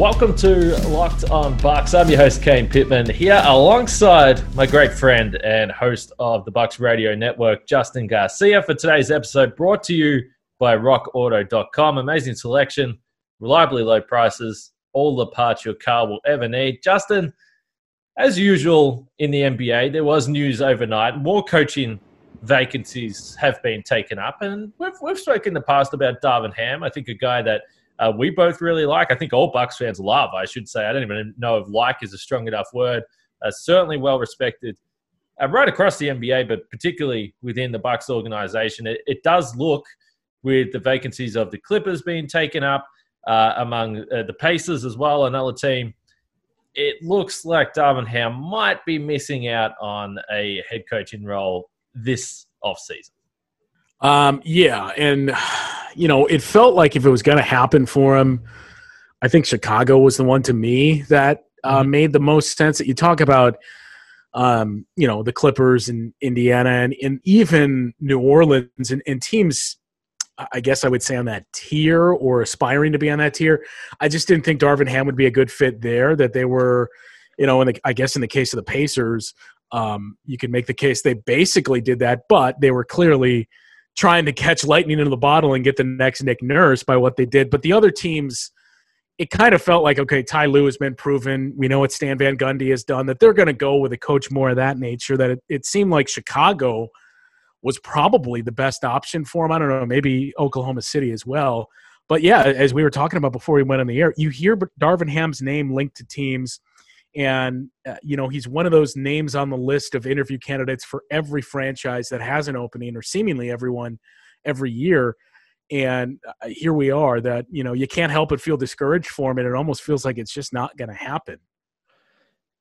Welcome to Locked on Bucks. I'm your host, Kane Pittman, here alongside my great friend and host of the Bucks Radio Network, Justin Garcia, for today's episode brought to you by rockauto.com. Amazing selection, reliably low prices, all the parts your car will ever need. Justin, as usual in the NBA, there was news overnight. More coaching vacancies have been taken up, and we've, we've spoken in the past about Darvin Ham. I think a guy that uh, we both really like. I think all Bucks fans love, I should say. I don't even know if like is a strong enough word. Uh, certainly well respected uh, right across the NBA, but particularly within the Bucks organization. It, it does look with the vacancies of the Clippers being taken up uh, among uh, the Pacers as well, another team. It looks like Darvin Ham might be missing out on a head coaching role this offseason. Um, yeah, and you know, it felt like if it was going to happen for him, I think Chicago was the one to me that uh, mm-hmm. made the most sense. That you talk about, um, you know, the Clippers and Indiana and, and even New Orleans and, and teams. I guess I would say on that tier or aspiring to be on that tier. I just didn't think Darvin Ham would be a good fit there. That they were, you know, in the, I guess in the case of the Pacers, um, you could make the case they basically did that, but they were clearly trying to catch lightning in the bottle and get the next Nick Nurse by what they did. But the other teams, it kind of felt like, okay, Ty Lue has been proven. We know what Stan Van Gundy has done, that they're going to go with a coach more of that nature. That it, it seemed like Chicago was probably the best option for him. I don't know, maybe Oklahoma City as well. But yeah, as we were talking about before we went on the air, you hear Darvin Ham's name linked to teams – and uh, you know he's one of those names on the list of interview candidates for every franchise that has an opening or seemingly everyone every year. And uh, here we are that you know you can't help but feel discouraged for him and it almost feels like it's just not going to happen.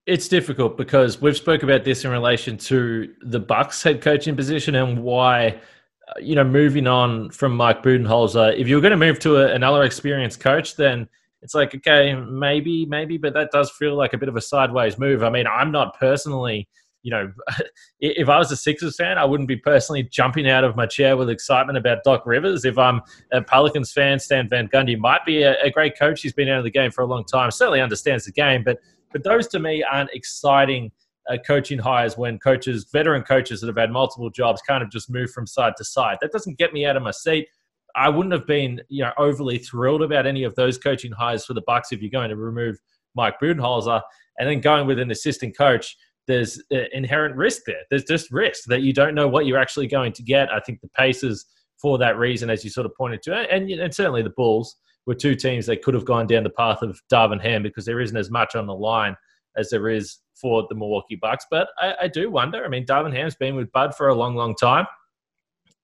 It's difficult because we've spoke about this in relation to the bucks head coaching position and why uh, you know moving on from mike budenholzer if you're going to move to a, another experienced coach then it's like okay maybe maybe but that does feel like a bit of a sideways move i mean i'm not personally you know if i was a sixers fan i wouldn't be personally jumping out of my chair with excitement about doc rivers if i'm a pelicans fan stan van gundy might be a, a great coach he's been out of the game for a long time certainly understands the game but but those to me aren't exciting uh, coaching hires when coaches, veteran coaches that have had multiple jobs, kind of just move from side to side. That doesn't get me out of my seat. I wouldn't have been, you know, overly thrilled about any of those coaching hires for the Bucks if you're going to remove Mike Budenholzer and then going with an assistant coach. There's inherent risk there. There's just risk that you don't know what you're actually going to get. I think the Pacers, for that reason, as you sort of pointed to, and, and certainly the Bulls were two teams that could have gone down the path of Darvin Ham because there isn't as much on the line as there is for the Milwaukee Bucks. But I, I do wonder. I mean, Darvin Ham's been with Bud for a long, long time.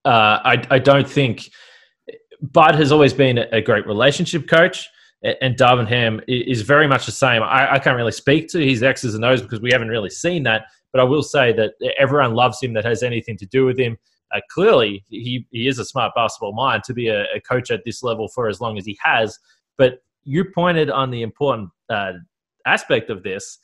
Uh, I, I don't think Bud has always been a great relationship coach, and Darvin Ham is very much the same. I, I, can't really speak to his X's and O's because we haven't really seen that, but I will say that everyone loves him that has anything to do with him. Uh, clearly, he, he is a smart basketball mind to be a, a, coach at this level for as long as he has. But you pointed on the important uh, aspect of this.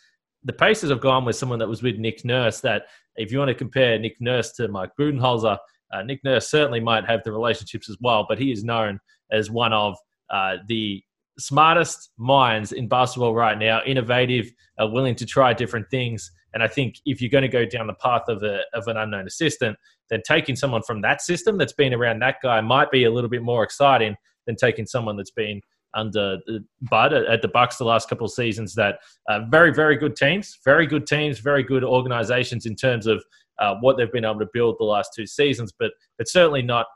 The Pacers have gone with someone that was with Nick Nurse. That if you want to compare Nick Nurse to Mike Budenholzer, uh, Nick Nurse certainly might have the relationships as well, but he is known as one of uh, the smartest minds in basketball right now, innovative, uh, willing to try different things. And I think if you're going to go down the path of, a, of an unknown assistant, then taking someone from that system that's been around that guy might be a little bit more exciting than taking someone that's been under the Bud at the Bucks the last couple of seasons. That uh, very very good teams, very good teams, very good organizations in terms of uh, what they've been able to build the last two seasons, but it's certainly not.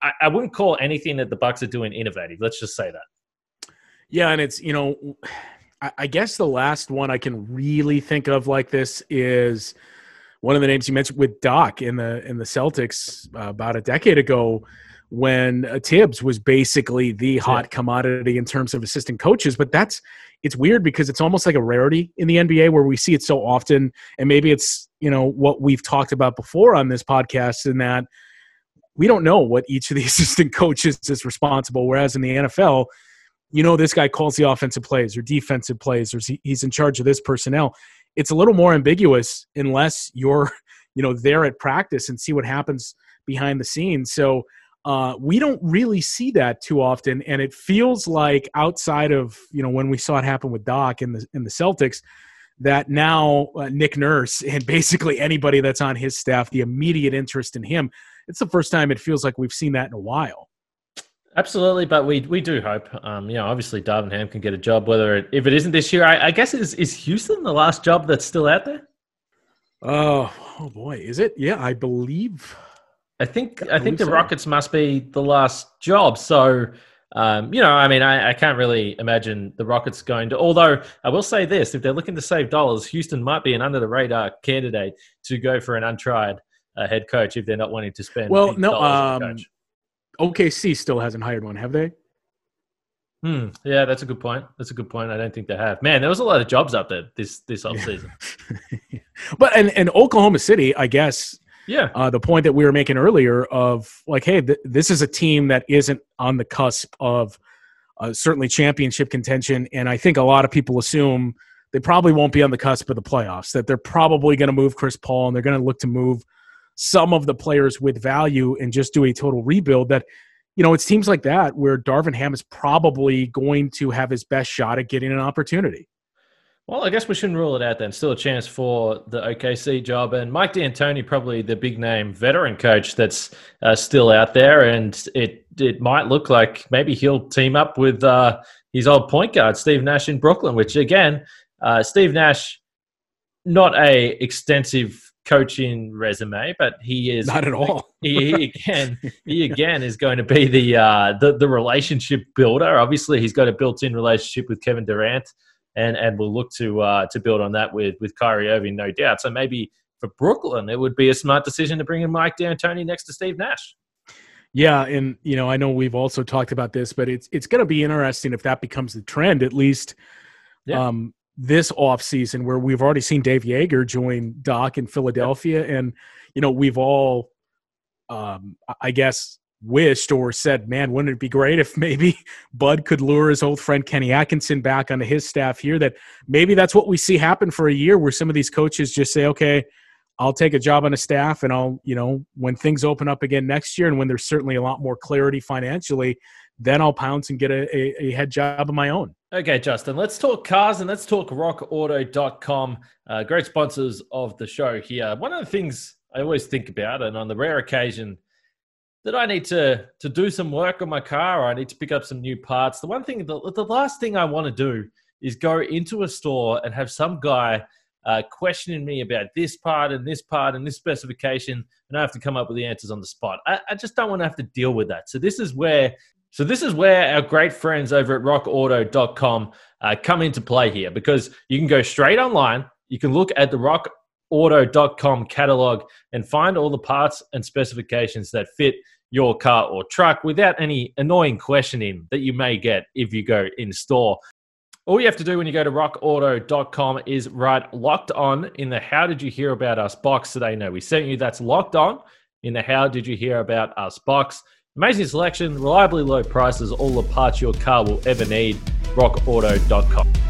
I, I wouldn't call anything that the Bucks are doing innovative. Let's just say that. Yeah, and it's you know, I, I guess the last one I can really think of like this is one of the names you mentioned with Doc in the in the Celtics uh, about a decade ago, when uh, Thibs was basically the hot commodity in terms of assistant coaches. But that's it's weird because it's almost like a rarity in the NBA where we see it so often, and maybe it's you know what we've talked about before on this podcast in that we don't know what each of the assistant coaches is responsible. Whereas in the NFL, you know this guy calls the offensive plays or defensive plays or he's in charge of this personnel. It's a little more ambiguous unless you're you know there at practice and see what happens behind the scenes. So uh, we don't really see that too often. And it feels like outside of you know when we saw it happen with doc in the in the celtics that now uh, nick nurse and basically anybody that's on his staff the immediate interest in him it's the first time it feels like we've seen that in a while Absolutely, but we we do hope. Um, you know, obviously Darvin Ham can get a job. Whether it, if it isn't this year, I, I, guess is is Houston the last job that's still out there? Oh, oh boy, is it? Yeah, I believe. I think I, I think the so. Rockets must be the last job. So, um, you know, I mean, I, I, can't really imagine the Rockets going to. Although I will say this: if they're looking to save dollars, Houston might be an under the radar candidate to go for an untried uh, head coach if they're not wanting to spend. Well, no, um, OKC still hasn't hired one, have they? Hmm. Yeah, that's a good point. That's a good point. I don't think they have. Man, there was a lot of jobs out there this this offseason. Yeah. but and and Oklahoma City, I guess. Yeah. Uh, the point that we were making earlier of like, hey, th- this is a team that isn't on the cusp of uh, certainly championship contention, and I think a lot of people assume they probably won't be on the cusp of the playoffs. That they're probably going to move Chris Paul, and they're going to look to move some of the players with value and just do a total rebuild that you know it's teams like that where Darvin Ham is probably going to have his best shot at getting an opportunity. Well, I guess we shouldn't rule it out then. Still a chance for the OKC job. And Mike D'Antoni, probably the big name veteran coach that's uh, still out there. And it it might look like maybe he'll team up with uh, his old point guard, Steve Nash in Brooklyn, which again, uh, Steve Nash, not a extensive coaching resume, but he is not at all. he, he again, he again is going to be the uh, the the relationship builder. Obviously, he's got a built-in relationship with Kevin Durant, and and will look to uh, to build on that with with Kyrie Irving, no doubt. So maybe for Brooklyn, it would be a smart decision to bring in Mike D'Antoni next to Steve Nash. Yeah, and you know, I know we've also talked about this, but it's it's going to be interesting if that becomes the trend. At least, yeah. um, this offseason where we've already seen Dave Joerger join Doc in Philadelphia. And, you know, we've all, um, I guess, wished or said, man, wouldn't it be great if maybe Bud could lure his old friend Kenny Atkinson back onto his staff here? That maybe that's what we see happen for a year where some of these coaches just say, okay, I'll take a job on a staff and I'll, you know, when things open up again next year and when there's certainly a lot more clarity financially, then I'll pounce and get a, a, a head job of my own. Okay, Justin, let's talk cars and let's talk rockauto.com. Uh, great sponsors of the show here. One of the things I always think about, and on the rare occasion that I need to, to do some work on my car or I need to pick up some new parts, the one thing, the, the last thing I want to do is go into a store and have some guy uh, questioning me about this part and this part and this specification, and I have to come up with the answers on the spot. I, I just don't want to have to deal with that. So this is where so this is where our great friends over at rockauto.com uh, come into play here because you can go straight online. You can look at the rockauto.com catalog and find all the parts and specifications that fit your car or truck without any annoying questioning that you may get if you go in store. All you have to do when you go to rockauto.com is write locked on in the how did you hear about us box they know we sent you. That's locked on in the how did you hear about us box. Amazing selection, reliably low prices, all the parts your car will ever need. RockAuto.com.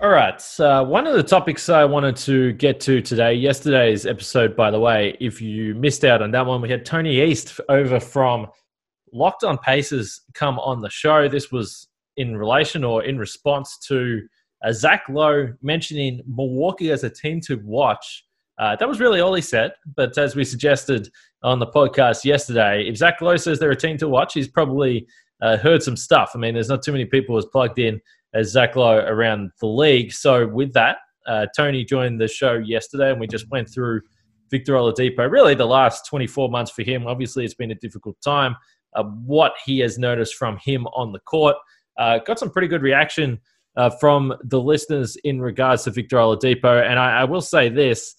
All right. Uh, one of the topics I wanted to get to today, yesterday's episode, by the way, if you missed out on that one, we had Tony East over from Locked on Pacers come on the show. This was in relation or in response to uh, Zach Lowe mentioning Milwaukee as a team to watch uh, that was really all he said. But as we suggested on the podcast yesterday, if Zach Lowe says they're a team to watch, he's probably uh, heard some stuff. I mean, there's not too many people as plugged in as Zach Lowe around the league. So with that, uh, Tony joined the show yesterday, and we just went through Victor Oladipo. Really, the last 24 months for him. Obviously, it's been a difficult time. Uh, what he has noticed from him on the court. Uh, got some pretty good reaction uh, from the listeners in regards to Victor Oladipo, and I, I will say this: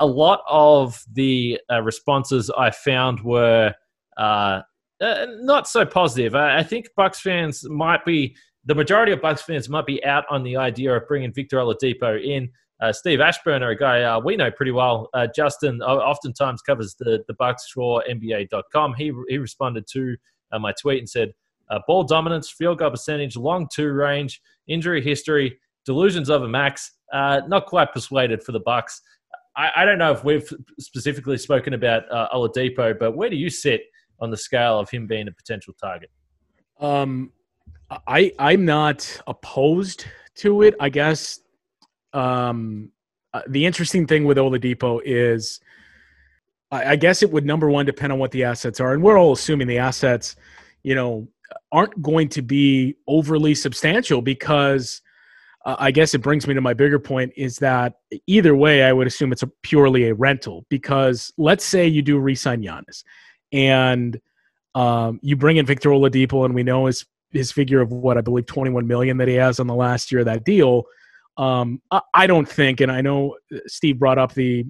a lot of the uh, responses I found were uh, uh, not so positive. I, I, think Bucks fans might be the majority of Bucks fans might be out on the idea of bringing Victor Oladipo in. Uh, Steve Aschburner, a guy uh, we know pretty well, uh, Justin oftentimes covers the the Bucks for NBA.com. He he responded to uh, my tweet and said, "Ball dominance, field goal percentage, long two range, injury history, delusions of a max. not quite persuaded for the Bucks." I, I, don't know if we've specifically spoken about Oladipo, but where do you sit on the scale of him being a potential target? Um, I I'm not opposed to it. I guess um, uh, the interesting thing with Oladipo is, I, I, guess it would number one depend on what the assets are, and we're all assuming the assets, you know, aren't going to be overly substantial because. Uh, I guess it brings me to my bigger point is that either way, I would assume it's a purely a rental because let's say you do resign Giannis and um, you bring in Victor Oladipo, and we know his his figure of what I believe 21 million that he has on the last year of that deal. Um, I, I don't think, and I know Steve brought up the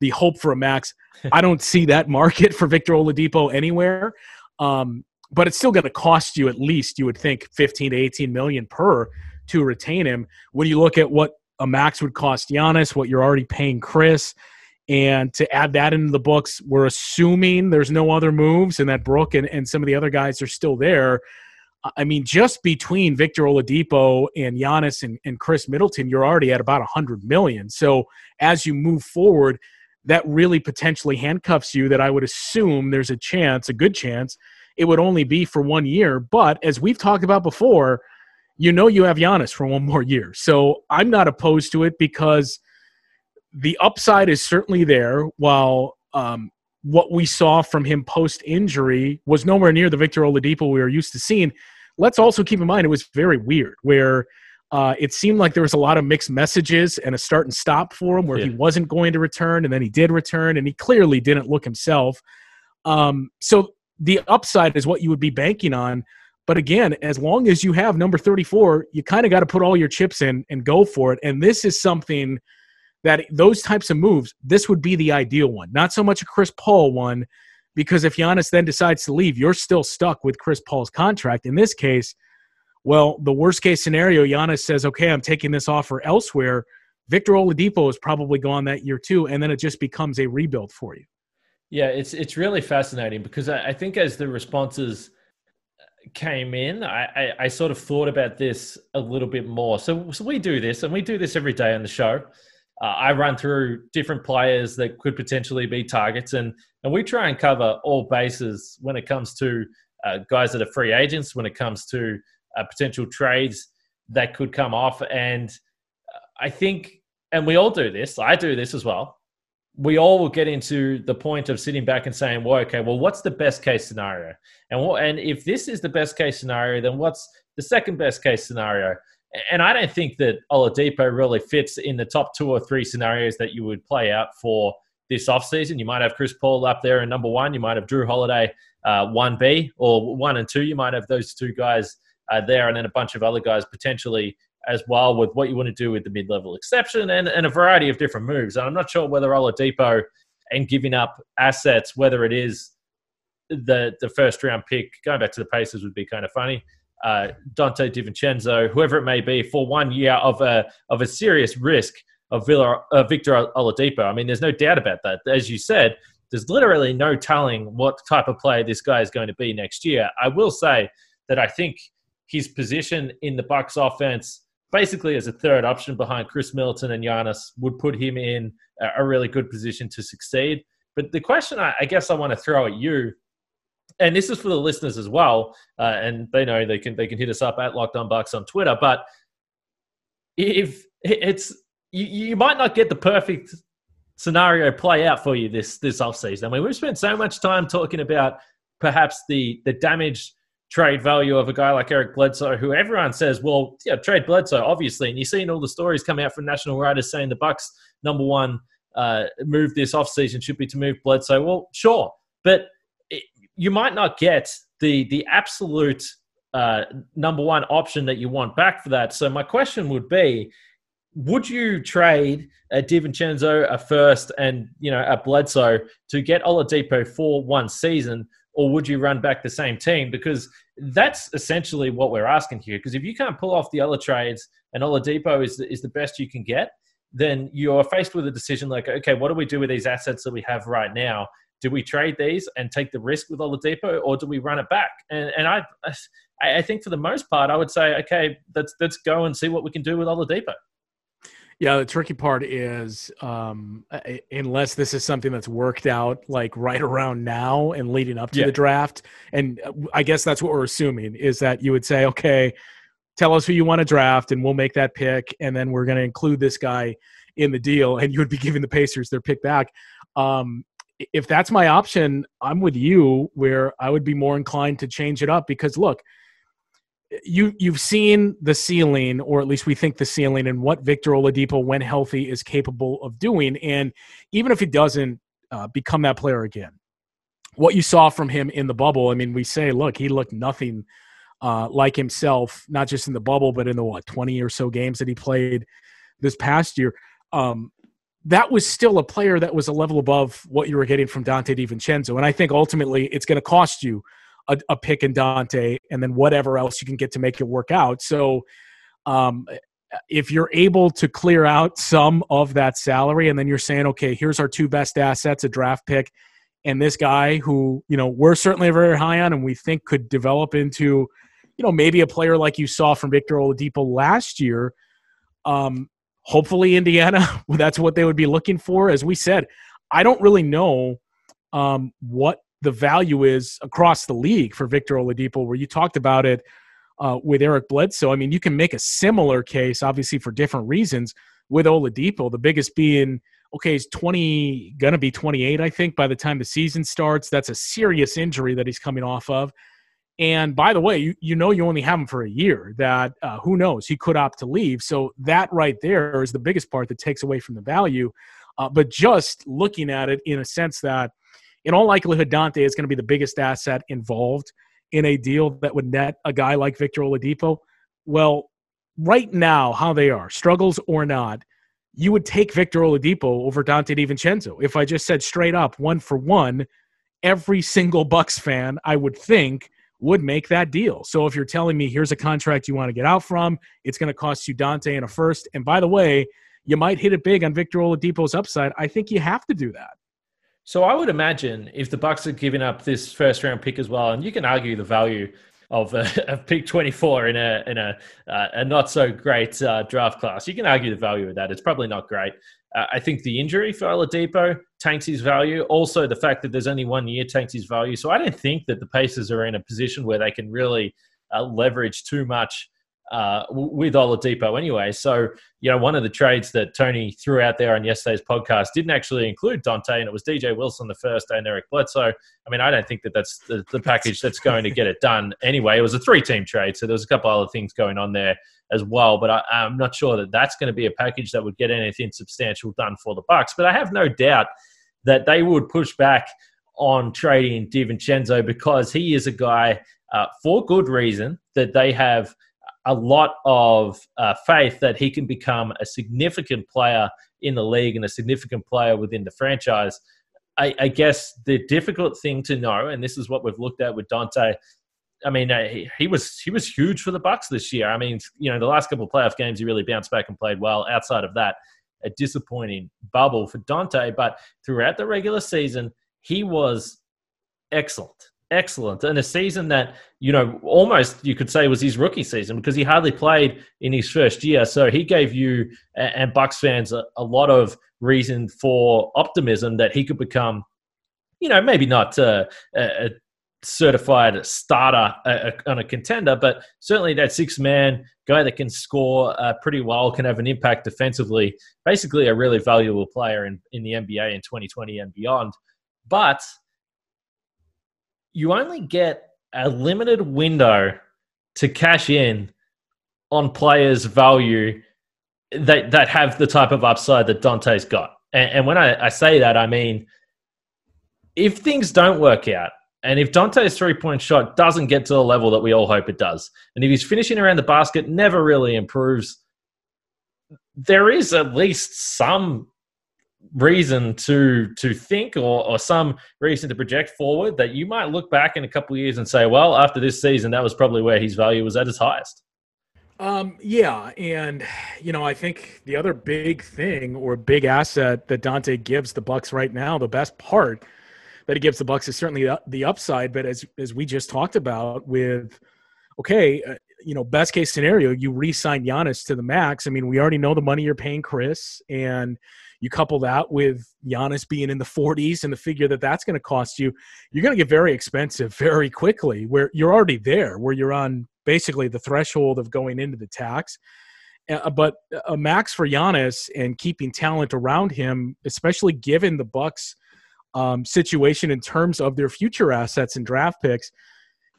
the hope for a max. I don't see that market for Victor Oladipo anywhere. Um, but it's still going to cost you at least you would think 15 to 18 million per to retain him. When you look at what a max would cost Giannis, what you're already paying Khris, and to add that into the books, we're assuming there's no other moves and that Brook and, and some of the other guys are still there. I mean, just between Victor Oladipo and Giannis and, and Khris Middleton, you're already at about 100 million. So as you move forward, that really potentially handcuffs you. That I would assume there's a chance, a good chance, it would only be for one year. But as we've talked about before, you know you have Giannis for one more year. So I'm not opposed to it because the upside is certainly there. While um, what we saw from him post injury was nowhere near the Victor Oladipo we were used to seeing. Let's also keep in mind it was very weird where uh, it seemed like there was a lot of mixed messages and a start and stop for him where yeah. he wasn't going to return and then he did return and he clearly didn't look himself. Um, so the upside is what you would be banking on. But again, as long as you have number 34, you kind of got to put all your chips in and go for it. And this is something – that those types of moves, this would be the ideal one. Not so much a Chris Paul one, because if Giannis then decides to leave, you're still stuck with Chris Paul's contract. In this case, well, the worst case scenario, Giannis says, okay, I'm taking this offer elsewhere. Victor Oladipo is probably gone that year too, and then it just becomes a rebuild for you. Yeah, it's it's really fascinating because I, I think as the responses came in, I, I, I, sort of thought about this a little bit more. So, so we do this, and we do this every day on the show uh, I run through different players that could potentially be targets, and and we try and cover all bases when it comes to uh, guys that are free agents, when it comes to uh, potential trades that could come off, and uh, I think, and we all do this. I do this as well. We all will get into the point of sitting back and saying, "Well, okay, well, what's the best case scenario?" And what, and if this is the best case scenario, then what's the second best case scenario? And I don't think that Oladipo really fits in the top two or three scenarios that you would play out for this offseason. You might have Chris Paul up there in number one. You might have Jrue Holiday uh, 1B or one and two. You might have those two guys uh, there and then a bunch of other guys potentially as well with what you want to do with the mid level exception and, and a variety of different moves. And I'm not sure whether Oladipo and giving up assets, whether it is the, the first round pick, going back to the Pacers would be kind of funny uh, Donte DiVincenzo, whoever it may be, for one year of a of a serious risk of Villa, uh, Victor Oladipo. I mean, there's no doubt about that. As you said, there's literally no telling what type of player this guy is going to be next year. I will say that I think his position in the Bucks offense, basically as a third option behind Khris Middleton and Giannis, would put him in a really good position to succeed. But the question I, I guess I want to throw at you and this is for the listeners as well, uh, and they know they can they can hit us up at Locked On Bucks on Twitter. But if it's you, you might not get the perfect scenario play out for you this this offseason. I mean, we've spent so much time talking about perhaps the the damage trade value of a guy like Eric Bledsoe, who everyone says, well, yeah, trade Bledsoe, obviously. And you're seeing all the stories come out from national writers saying the Bucks number one uh, move this offseason should be to move Bledsoe. Well, sure. But you might not get the the absolute uh, number one option that you want back for that. So my question would be, would you trade a DiVincenzo, a first, and you know a Bledsoe to get Oladipo for one season, or would you run back the same team? Because that's essentially what we're asking here. Because if you can't pull off the other trades and Oladipo is the, is the best you can get, then you're faced with a decision like, okay, what do we do with these assets that we have right now? Do we trade these and take the risk with Oladipo, or do we run it back? And and I, I think for the most part, I would say, okay, let's let's go and see what we can do with Oladipo. Yeah, the tricky part is um, unless this is something that's worked out like right around now and leading up to yeah. the draft, and uh, I guess that's what we're assuming is that you would say, okay, tell us who you want to draft, and we'll make that pick, and then we're going to include this guy in the deal, and you would be giving the Pacers their pick back. Um, if that's my option, I'm with you, where I would be more inclined to change it up because look you you've seen the ceiling, or at least we think the ceiling, and what Victor Oladipo, when healthy, is capable of doing. And even if he doesn't uh, become that player again, what you saw from him in the bubble, I mean, we say, look, he looked nothing uh, like himself, not just in the bubble, but in the what twenty or so games that he played this past year. Um, that was still a player that was a level above what you were getting from Donte DiVincenzo. And I think ultimately it's going to cost you a, a pick in Donte and then whatever else you can get to make it work out. So um, if you're able to clear out some of that salary and then you're saying, okay, here's our two best assets, a draft pick, and this guy who, you know, we're certainly very high on and we think could develop into, you know, maybe a player like you saw from Victor Oladipo last year. Um, hopefully Indiana, that's what they would be looking for. As we said, I don't really know um, what the value is across the league for Victor Oladipo, where you talked about it uh, with Eric Bledsoe. I mean, you can make a similar case, obviously for different reasons, with Oladipo. The biggest being, okay, he's 20, going to be 28, I think, by the time the season starts. That's a serious injury that he's coming off of. And by the way, you, you know you only have him for a year. That uh, who knows he could opt to leave. So that right there is the biggest part that takes away from the value. Uh, but just looking at it in a sense that in all likelihood, Donte is going to be the biggest asset involved in a deal that would net a guy like Victor Oladipo. Well, right now, how they are, struggles or not, you would take Victor Oladipo over Donte DiVincenzo. If I just said straight up one for one, every single Bucks fan, I would think, would make that deal. So if you're telling me here's a contract you want to get out from, it's going to cost you Donte in a first. And by the way, you might hit it big on Victor Oladipo's upside. I think you have to do that. So I would imagine if the Bucks are giving up this first round pick as well, and you can argue the value of, a, of pick 24 in a in a, uh, a not so great uh, draft class, you can argue the value of that. It's probably not great. Uh, I think the injury for Oladipo tanks his value. Also, the fact that there's only one year tanks his value. So I don't think that the Pacers are in a position where they can really uh, leverage too much uh, with Oladipo anyway. So, you know, one of the trades that Tony threw out there on yesterday's podcast didn't actually include Donte, and it was DJ Wilson the first and Eric Bledsoe. I mean, I don't think that that's the, the package that's going to get it done anyway. It was a three team trade, so there was a couple other things going on there as well. But I, I'm not sure that that's going to be a package that would get anything substantial done for the Bucks. But I have no doubt that they would push back on trading DiVincenzo because he is a guy uh, for good reason that they have – a lot of uh, faith that he can become a significant player in the league and a significant player within the franchise. I, I guess the difficult thing to know, and this is what we've looked at with Donte. I mean, uh, he, he, was he was huge for the Bucks this year. I mean, you know, the last couple of playoff games, he really bounced back and played well. Outside of that, a disappointing bubble for Donte, but throughout the regular season, he was excellent excellent. And a season that you know almost you could say was his rookie season because he hardly played in his first year. So he gave you and bucks fans a, a lot of reason for optimism that he could become you know maybe not a, a certified starter on a contender but certainly that six man guy that can score uh, pretty well can have an impact defensively basically a really valuable player in, in the nba in 2020 and beyond. But you only get a limited window to cash in on players' value that that have the type of upside that Donte's got. And, and when I, I, say that, I mean if things don't work out And if Donte's three point shot doesn't get to the level that we all hope it does, and if he's finishing around the basket never really improves, there is at least some reason to to think or, or some reason to project forward that you might look back in a couple years and say, well, after this season, that was probably where his value was at its highest. Um, yeah, and you know, I think the other big thing or big asset that Donte gives the Bucks right now, the best part that he gives the Bucks is certainly the upside. But as as we just talked about, with okay, uh, you know, best case scenario, you re-sign Giannis to the max. I mean, we already know the money you're paying Khris, and you couple that with Giannis being in the 40s and the figure that that's going to cost you, you're going to get very expensive very quickly. Where you're already there, where you're on basically the threshold of going into the tax. Uh, but a max for Giannis and keeping talent around him, especially given the Bucks' um, situation in terms of their future assets and draft picks,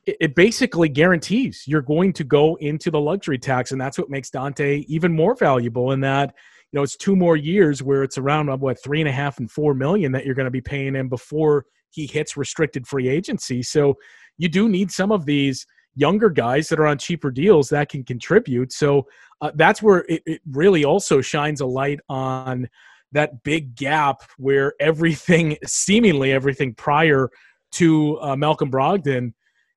it, it, basically guarantees you're going to go into the luxury tax, and that's what makes Donte even more valuable. In that, you know, it's two more years where it's around uh, what three and a half and four million that you're going to be paying him before he hits restricted free agency. So you do need some of these younger guys that are on cheaper deals that can contribute. So uh, that's where it, it really also shines a light on that big gap where everything, seemingly everything prior to uh, Malcolm Brogdon,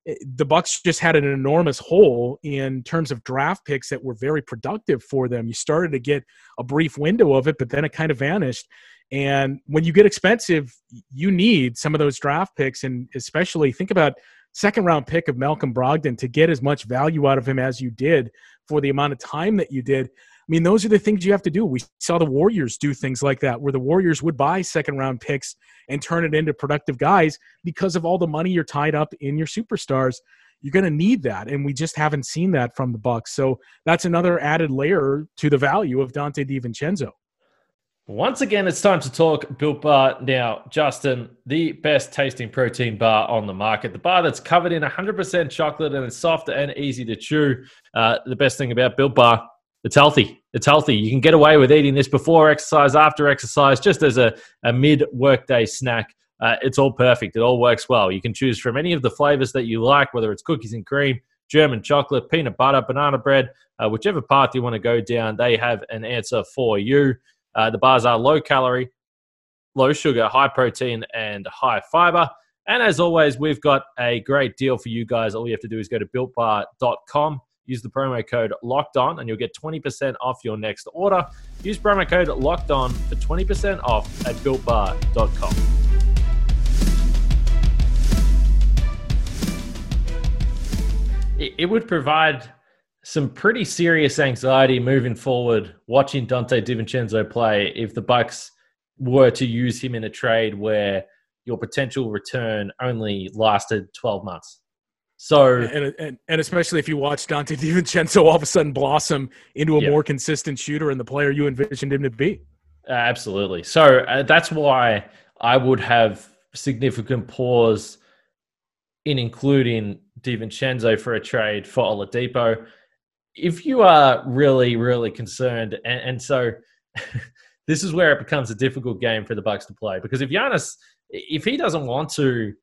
the Bucks just had an enormous hole in terms of draft picks that were very productive for them. You started to get a brief window of it, but then it kind of vanished. And when you get expensive, you need some of those draft picks, and especially think about second round pick of Malcolm Brogdon to get as much value out of him as you did for the amount of time that you did. I mean, those are the things you have to do. We saw the Warriors do things like that, where the Warriors would buy second round picks and turn it into productive guys because of all the money you're tied up in your superstars. You're going to need that, and we just haven't seen that from the Bucks. So that's another added layer to the value of Donte DiVincenzo. Once again, it's time to talk Built Bar. Now, Justin, the best tasting protein bar on the market. The bar that's covered in 100% chocolate and it's soft and easy to chew. Uh, the best thing about Built Bar, it's healthy. It's healthy. You can get away with eating this before exercise, after exercise, just as a, a mid workday snack. Uh, it's all perfect. It all works well. You can choose from any of the flavors that you like, whether it's cookies and cream, German chocolate, peanut butter, banana bread, uh, whichever path you want to go down, they have an answer for you. Uh, the bars are low calorie, low sugar, high protein, and high fiber. And as always, we've got a great deal for you guys. All you have to do is go to builtbar.com, use the promo code locked on, and you'll get 20% off your next order. Use promo code locked on for 20% off at builtbar.com. It would provide some pretty serious anxiety moving forward watching Donte DiVincenzo play if the Bucks were to use him in a trade where your potential return only lasted 12 months. So and, and, and especially if you watch Donte DiVincenzo all of a sudden blossom into a yeah. more consistent shooter and the player you envisioned him to be. Uh, absolutely. So uh, that's why I would have significant pause in including DiVincenzo for a trade for Oladipo if you are really, really concerned, and, and so this is where it becomes a difficult game for the Bucks to play because if Giannis, if he doesn't want to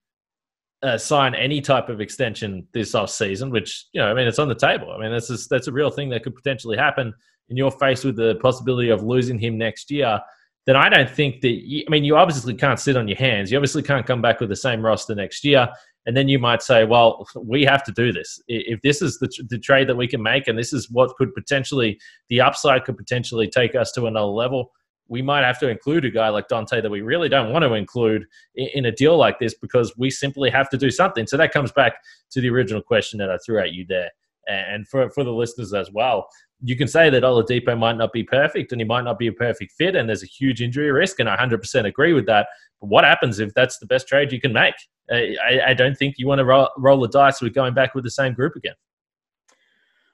uh, sign any type of extension this off season, which you know, I mean, it's on the table. I mean, that's that's a real thing that could potentially happen, and you're faced with the possibility of losing him next year. Then I don't think that. You, I mean, you obviously can't sit on your hands. You obviously can't come back with the same roster next year. And then you might say, well, we have to do this. If this is the, the trade that we can make, and this is what could potentially, the upside could potentially take us to another level, we might have to include a guy like Donte that we really don't want to include in, in a deal like this because we simply have to do something. So that comes back to the original question that I threw at you there. And for, for the listeners as well, you can say that Oladipo might not be perfect and he might not be a perfect fit, and there's a huge injury risk, and I 100% agree with that. But what happens if that's the best trade you can make? I, I don't think you want to roll, roll the dice with going back with the same group again.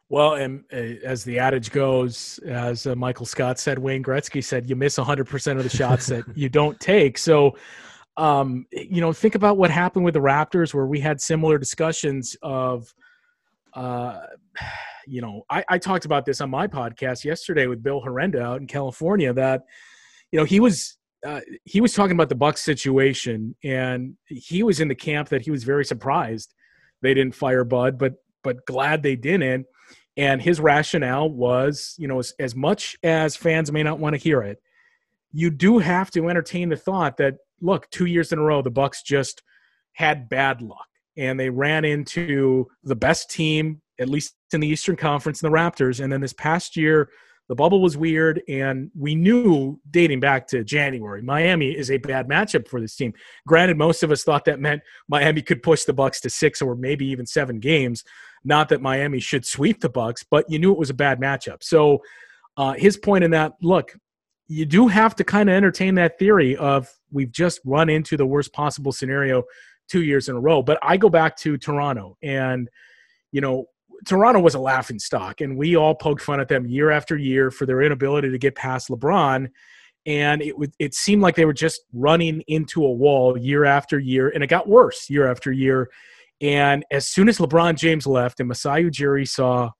Well, and uh, as the adage goes, as uh, Michael Scott said, Wayne Gretzky said, you miss 100% of the shots that you don't take. So, um, you know, think about what happened with the Raptors, where we had similar discussions of, uh, you know, I, I talked about this on my podcast yesterday with Bill Horrenda out in California that, you know, he was uh, he was talking about the Bucks situation, and he was in the camp that he was very surprised they didn't fire Bud, but but glad they didn't. And his rationale was, you know, as, as much as fans may not want to hear it, you do have to entertain the thought that look, two years in a row, the Bucks just had bad luck, and they ran into the best team, at least in the Eastern Conference, in the Raptors, and then this past year the bubble was weird, and we knew dating back to January, Miami is a bad matchup for this team. Granted, most of us thought that meant Miami could push the Bucks to six or maybe even seven games. Not that Miami should sweep the Bucks, but you knew it was a bad matchup. So uh, his point in that, look, you do have to kind of entertain that theory of we've just run into the worst possible scenario two years in a row. But I go back to Toronto and you know Toronto was a laughing stock, and we all poked fun at them year after year for their inability to get past LeBron. And it it seemed like they were just running into a wall year after year, and it got worse year after year. And as soon as LeBron James left and Masai Ujiri saw,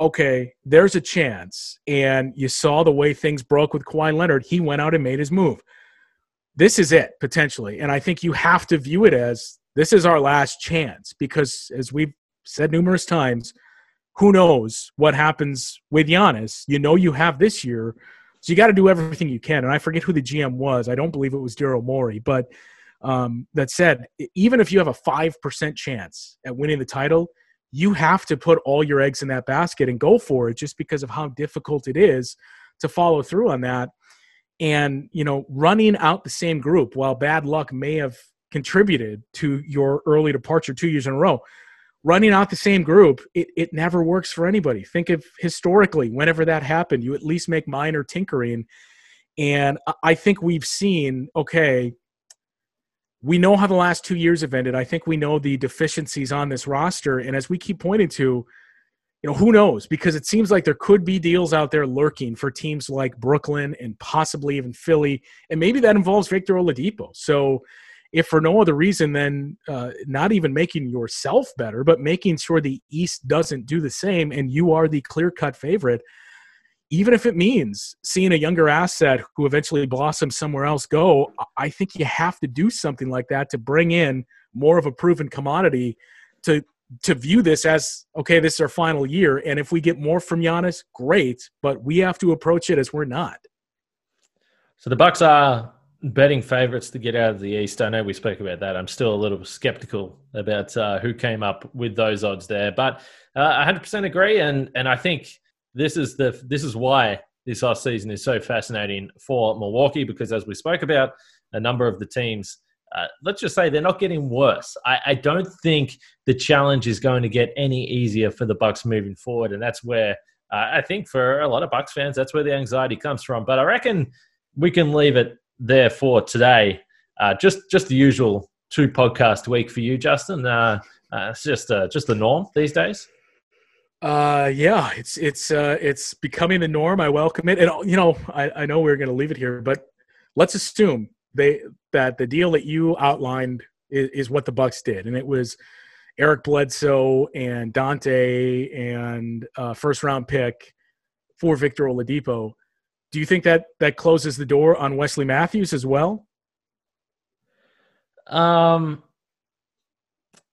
okay, there's a chance, and you saw the way things broke with Kawhi Leonard, he went out and made his move. This is it potentially, and I think you have to view it as this is our last chance because as we've said numerous times, who knows what happens with Giannis? You know you have this year, so you got to do everything you can. And I forget who the GM was. I don't believe it was Daryl Morey, but um, that said, even if you have a five percent chance at winning the title, you have to put all your eggs in that basket and go for it, just because of how difficult it is to follow through on that. And you know, running out the same group, while bad luck may have contributed to your early departure two years in a row running out the same group, it, it never works for anybody. Think of historically, whenever that happened, you at least make minor tinkering. And I think we've seen, okay, we know how the last two years have ended. I think we know the deficiencies on this roster. And as we keep pointing to, you know, who knows? Because it seems like there could be deals out there lurking for teams like Brooklyn and possibly even Philly. And maybe that involves Victor Oladipo. So, if for no other reason than uh, not even making yourself better, but making sure the East doesn't do the same and you are the clear cut favorite, even if it means seeing a younger asset who eventually blossoms somewhere else go, I think you have to do something like that to bring in more of a proven commodity to to view this as okay, this is our final year, and if we get more from Giannis, great, but we have to approach it as we're not. So the Bucks are betting favourites to get out of the East. I know we spoke about that. I'm still a little skeptical about uh, who came up with those odds there, but uh, I 100% agree, and and I think this is the this is why this off season is so fascinating for Milwaukee because as we spoke about, a number of the teams. Uh, let's just say they're not getting worse. I, I don't think the challenge is going to get any easier for the Bucks moving forward, and that's where uh, I think for a lot of Bucks fans, that's where the anxiety comes from. But I reckon we can leave it there for today. Uh, just just the usual two podcast week for you, Justin. Uh, uh, it's just uh, just the norm these days. Uh, yeah, it's it's uh, it's becoming the norm. I welcome it, and you know, I, I know we're going to leave it here, but let's assume they that the deal that you outlined is, is what the Bucks did, and it was Eric Bledsoe and Donte and uh, first round pick for Victor Oladipo do you think that that closes the door on Wesley Matthews as well? Um,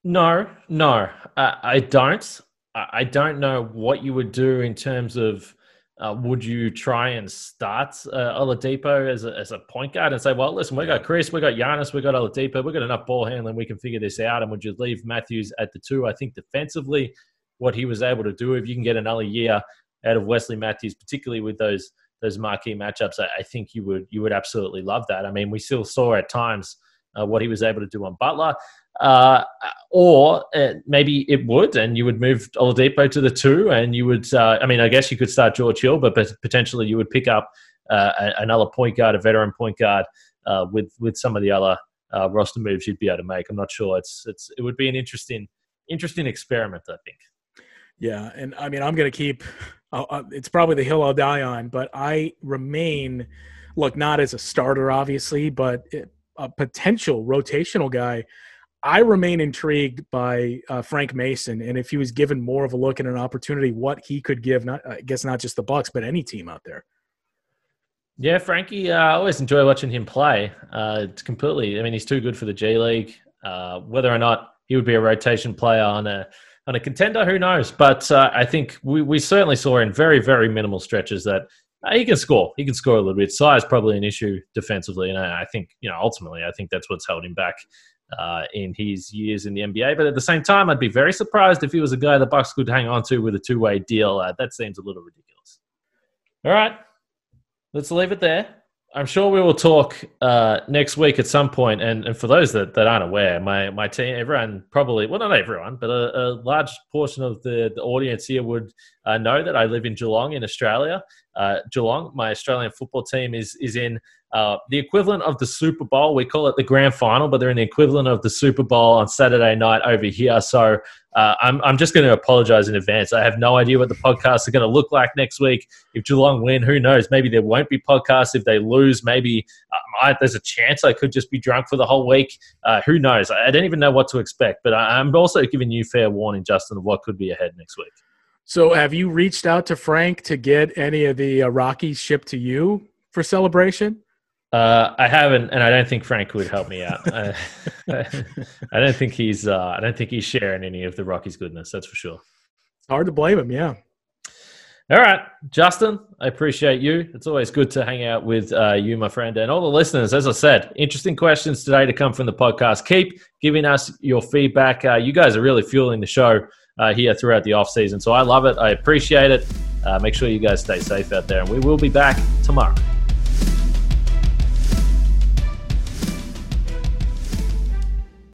no, no, uh, I don't. I don't know what you would do in terms of uh, would you try and start uh, Oladipo as a, as a point guard and say, well, listen, we got Khris, we got Giannis, we got Oladipo, we've got enough ball handling, we can figure this out. And would you leave Matthews at the two? I think defensively, what he was able to do, if you can get another year out of Wesley Matthews, particularly with those those marquee matchups, I, I, think you would you would absolutely love that. I mean, we still saw at times uh, what he was able to do on Butler, uh, or uh, maybe it would, and you would move Oladipo to the two, and you would. Uh, I mean, I guess you could start George Hill, but potentially you would pick up uh, another point guard, a veteran point guard, uh, with with some of the other roster moves you'd be able to make. I'm not sure. It's it's it would be an interesting interesting experiment, I think. Yeah, and I mean, I'm going to keep uh, it's probably the hill I'll die on, but I remain, look, not as a starter, obviously, but a potential rotational guy. I remain intrigued by uh, Frank Mason, and if he was given more of a look and an opportunity, what he could give, not I guess not just the Bucks, but any team out there. Yeah, Frankie, uh, I always enjoy watching him play. Uh, it's completely, I mean, he's too good for the G League. Uh, whether or not he would be a rotation player on a on a contender, who knows? But uh, I think we, we certainly saw in very, very minimal stretches that uh, he can score. He can score a little bit. Size probably an issue defensively, and I, I think you know ultimately I think that's what's held him back uh, in his years in the NBA. But at the same time, I'd be very surprised if he was a guy the Bucks could hang on to with a two way deal. Uh, that seems a little ridiculous. All right, let's leave it there. I'm sure we will talk uh, next week at some point. And, and for those that, that aren't aware, my, my team, everyone probably, well, not everyone, but a, a large portion of the, the audience here would uh, know that I live in Geelong in Australia. Uh, Geelong, my Australian football team, is, is in uh, the equivalent of the Super Bowl. We call it the grand final, but they're in the equivalent of the Super Bowl on Saturday night over here. So uh, I'm, I'm just going to apologize in advance. I have no idea what the podcasts are going to look like next week. If Geelong win, who knows? Maybe there won't be podcasts. If they lose, maybe uh, I, there's a chance I could just be drunk for the whole week. Uh, who knows? I don't even know what to expect. But I, I'm also giving you fair warning, Justin, of what could be ahead next week. So, have you reached out to Frank to get any of the uh, Rockies shipped to you for celebration? Uh, I haven't, and I don't think Frank would help me out. I, I don't think he's. Uh, I don't think he's sharing any of the Rockies' goodness. That's for sure. It's hard to blame him. Yeah. All right, Justin. I appreciate you. It's always good to hang out with uh, you, my friend, and all the listeners. As I said, interesting questions today to come from the podcast. Keep giving us your feedback. Uh, you guys are really fueling the show uh, here throughout the off season, so I love it. I appreciate it. Uh, make sure you guys stay safe out there, and we will be back tomorrow.